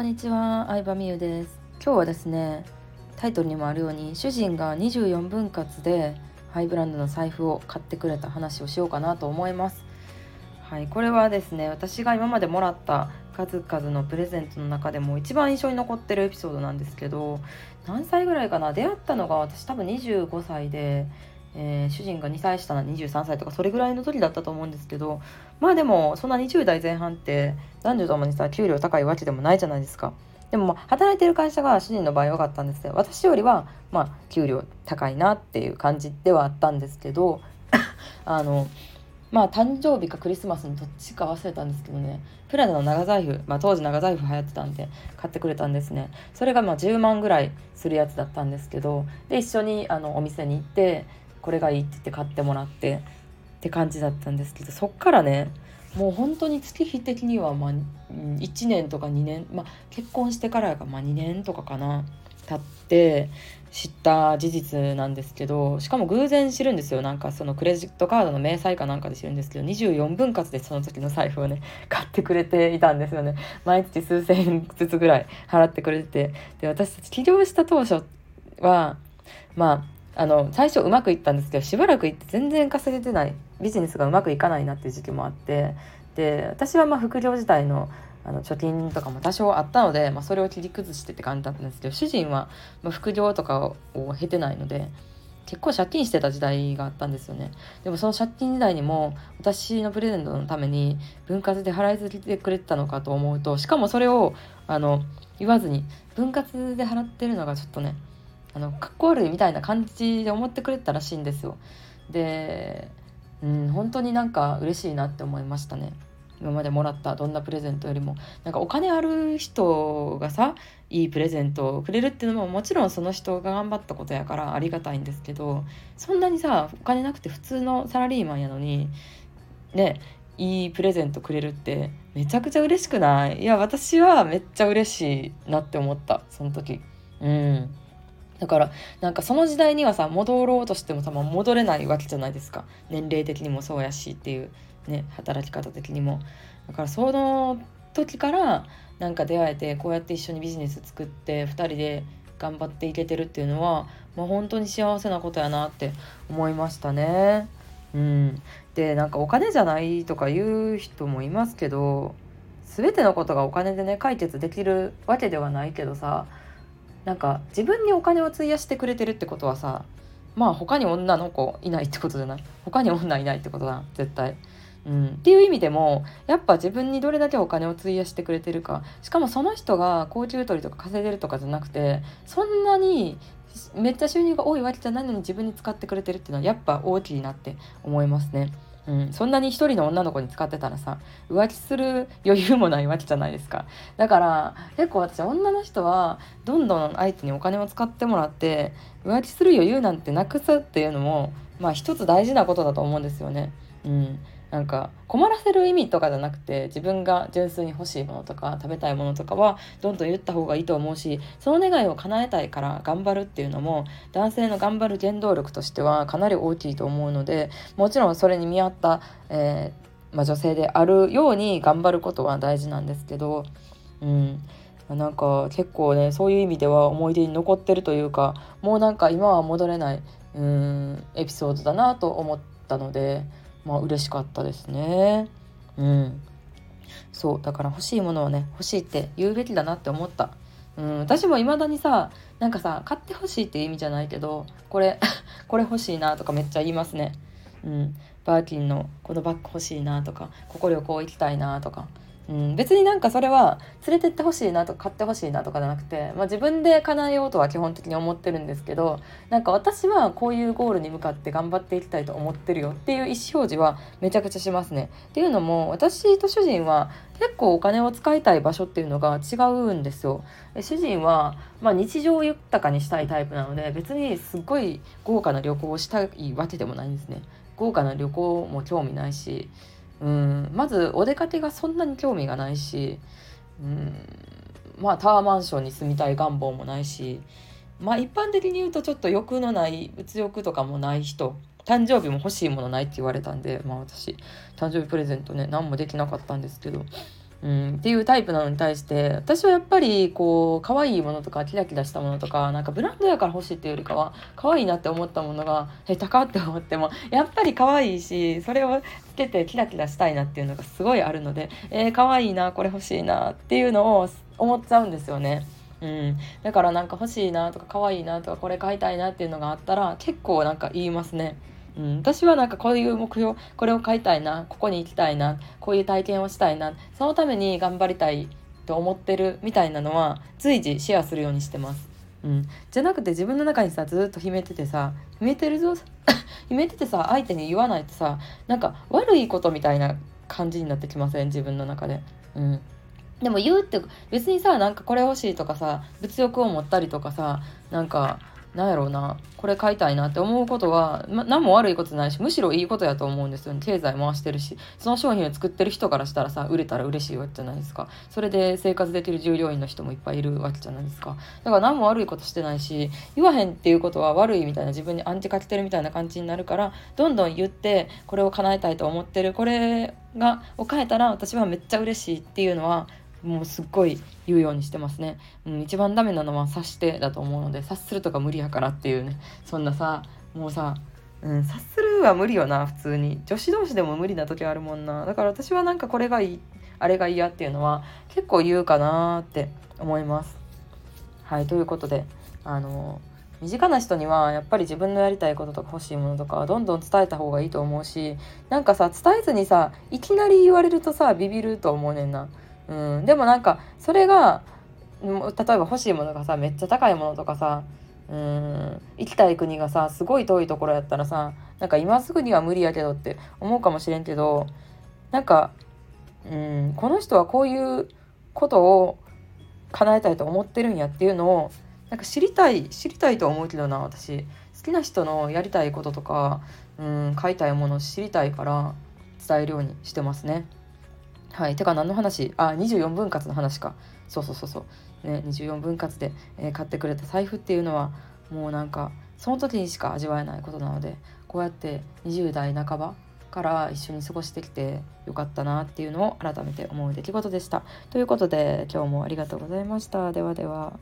こんにちは、相葉美優です。今日はですねタイトルにもあるように主人が24分割でハイブランドの財布を買ってくれた話をしようかなと思います。はいこれはですね私が今までもらった数々のプレゼントの中でも一番印象に残ってるエピソードなんですけど何歳ぐらいかな？出会ったのが私多分25歳でえー、主人が2歳下な23歳とかそれぐらいの時だったと思うんですけどまあでもそんな20代前半って男女ともにさ給料高いわけでもないじゃないですか。でもまあ働いてる会社が主人の場合良かったんですよ私よりはまあ給料高いなっていう感じではあったんですけど あのまあ誕生日かクリスマスにどっちか忘れたんですけどね。プラダの長財布、まあ、当時長財布流行ってたんで買ってくれたんですね。それがまあ10万ぐらいするやつだったんですけどで一緒にあのお店に行ってこれがいいって言って買ってもらってって感じだったんですけどそっからねもう本当に月日的にはまあ1年とか2年まあ結婚してからがまあ2年とかかな経って知った事実なんですけどしかも偶然知るんですよ。なんかそのクレジットカードの明細かなんかで知るんですけど24分割でその時の財布をね 買ってくれていたんですよね。毎日数千円ずつぐらい払ってくれててで私たち起業した当初はまああの最初うまくいったんですけどしばらくいって全然稼げてないビジネスがうまくいかないなっていう時期もあってで私はま副業自体のあの貯金とかも多少あったので、まあ、それを切り崩してって感じだったんですけど主人はま副業とかを経てないので結構借金してた時代があったんですよね。でもその借金時代にも私のプレゼントのために分割で払い続けてくれてたのかと思うとしかもそれをあの言わずに分割で払ってるのがちょっとねあのかっこ悪いみたいな感じで思ってくれたらしいんですよ。でうん本当になんか嬉しいなって思いましたね。今までもらったどんなプレゼントよりも。なんかお金ある人がさいいプレゼントをくれるっていうのももちろんその人が頑張ったことやからありがたいんですけどそんなにさお金なくて普通のサラリーマンやのにねいいプレゼントくれるってめちゃくちゃ嬉しくない？いや私はめっちゃ嬉しいなって思ったその時。うん。だからなんかその時代にはさ戻ろうとしてもさ、まあ、戻れないわけじゃないですか。年齢的にもそうやしっていうね働き方的にも。だからその時からなんか出会えてこうやって一緒にビジネス作って2人で頑張っていけてるっていうのは、まあ、本当に幸せなことやなって思いましたね。うん、でなんかお金じゃないとか言う人もいますけど全てのことがお金でね解決できるわけではないけどさなんか自分にお金を費やしてくれてるってことはさまあ他に女の子いないってことじゃない？他に女いないってことだ絶対。うん、っていう意味でもやっぱ自分にどれだけお金を費やしてくれてるかしかもその人が高級取りとか稼いでるとかじゃなくてそんなにめっちゃ収入が多いわけじゃないのに自分に使ってくれてるっていうのはやっぱ大きいなって思いますね。うん、そんなに一人の女の子に使ってたらさ浮気する余裕もないわけじゃないですか。だから結構私女の人はどんどん相手にお金を使ってもらって浮気する余裕なんてなくすっていうのもまあ一つ大事なことだと思うんですよね。うん。なんか困らせる意味とかじゃなくて自分が純粋に欲しいものとか食べたいものとかはどんどん言った方がいいと思うしその願いを叶えたいから頑張るっていうのも男性の頑張る原動力としてはかなり大きいと思うのでもちろんそれに見合った、えー、まあ、女性であるように頑張ることは大事なんですけど、うん、なんか結構ねそういう意味では思い出に残ってるというかもうなんか今は戻れないうんエピソードだなと思ったので。まあ嬉しかったですね。うん。そうだから欲しいものをね欲しいって言うべきだなって思った。うん、私も未だにさなんかさ買ってほしいっていう意味じゃないけどこれ これ欲しいなとかめっちゃ言いますね。うん、バーキンのこのバッグ欲しいなとかここ旅行行きたいなとかうん、別になんかそれは連れてってほしいなとか買ってほしいなとかじゃなくて、まあ、自分で叶えようとは基本的に思ってるんですけどなんか私はこういうゴールに向かって頑張っていきたいと思ってるよっていう意思表示はめちゃくちゃしますね。っていうのも私と主人は結構お金を使いたい場所っていうのが違うんですよ。主人は、まあ、日常を豊かにしたいタイプなので別にすっごい豪華な旅行をしたいわけでもないんですね。豪華な旅行も興味ないしうん。まずお出かけがそんなに興味がないしうん。まあタワーマンションに住みたい願望もないしまあ一般的に言うとちょっと欲のない物欲とかもない人誕生日も欲しいものないって言われたんでまあ私誕生日プレゼントね何もできなかったんですけどうん、っていうタイプなのに対して私はやっぱりこう可愛いものとかキラキラしたものとかなんかブランドやから欲しいっていうよりかは可愛いなって思ったものがえ高って思ってもやっぱり可愛いしそれをつけてキラキラしたいなっていうのがすごいあるのでえー、可愛いなこれ欲しいなっていうのを思っちゃうんですよね。うん、だからなんか欲しいなとか可愛いなとかこれ買いたいなっていうのがあったら結構なんか言いますね。うん、私はなんかこういう目標これを買いたいなここに行きたいなこういう体験をしたいなそのために頑張りたいと思ってるみたいなのは随時シェアするようにしてます。うん、じゃなくて自分の中にさずっと秘めててさ秘めてるぞ 秘めててさ相手に言わないとさなんか悪いことみたいな感じになってきません？自分の中で。うんでも言うって別にさなんかこれ欲しいとかさ物欲を持ったりとかさなんかなんやろうなこれ買いたいなって思うことは、ま、何も悪いことないしむしろいいことやと思うんですよね。経済回してるしその商品を作ってる人からしたらさ売れたら嬉しいわけじゃないですか。それで生活できる従業員の人もいっぱいいるわけじゃないですか。だから何も悪いことしてないし言わへんっていうことは悪いみたいな自分にアンチかけてるみたいな感じになるからどんどん言ってこれを叶えたいと思ってるこれがを変えたら私はめっちゃ嬉しいっていうのはもうすっごい言うようにしてますね、うん、一番ダメなのは察してだと思うので察するとか無理やからっていうね。そんなさもうさ、うん、察するは無理よな普通に。女子同士でも無理な時あるもんな。だから私はなんかこれがいいあれが嫌っていうのは結構言うかなって思います。はいということであの身近な人にはやっぱり自分のやりたいこととか欲しいものとかどんどん伝えた方がいいと思うしなんかさ伝えずにさいきなり言われるとさビビると思うねんな。うん、でもなんかそれが例えば欲しいものがさめっちゃ高いものとかさうん。行きたい国がさすごい遠いところやったらさなんか今すぐには無理やけどって思うかもしれんけどなんかうん。この人はこういうことを叶えたいと思ってるんやっていうのをなんか知りたい知りたいと思うけどな私。好きな人のやりたいこととかうん。買いたいものを知りたいから伝えるようにしてますね。はい。てか何の話？あ、24分割の話か。そうそうそうそう。ね、24分割で、えー、買ってくれた財布っていうのは、もうなんか、その時にしか味わえないことなので、こうやって20代半ばから一緒に過ごしてきてよかったなっていうのを改めて思う出来事でした。ということで、今日もありがとうございました。ではでは。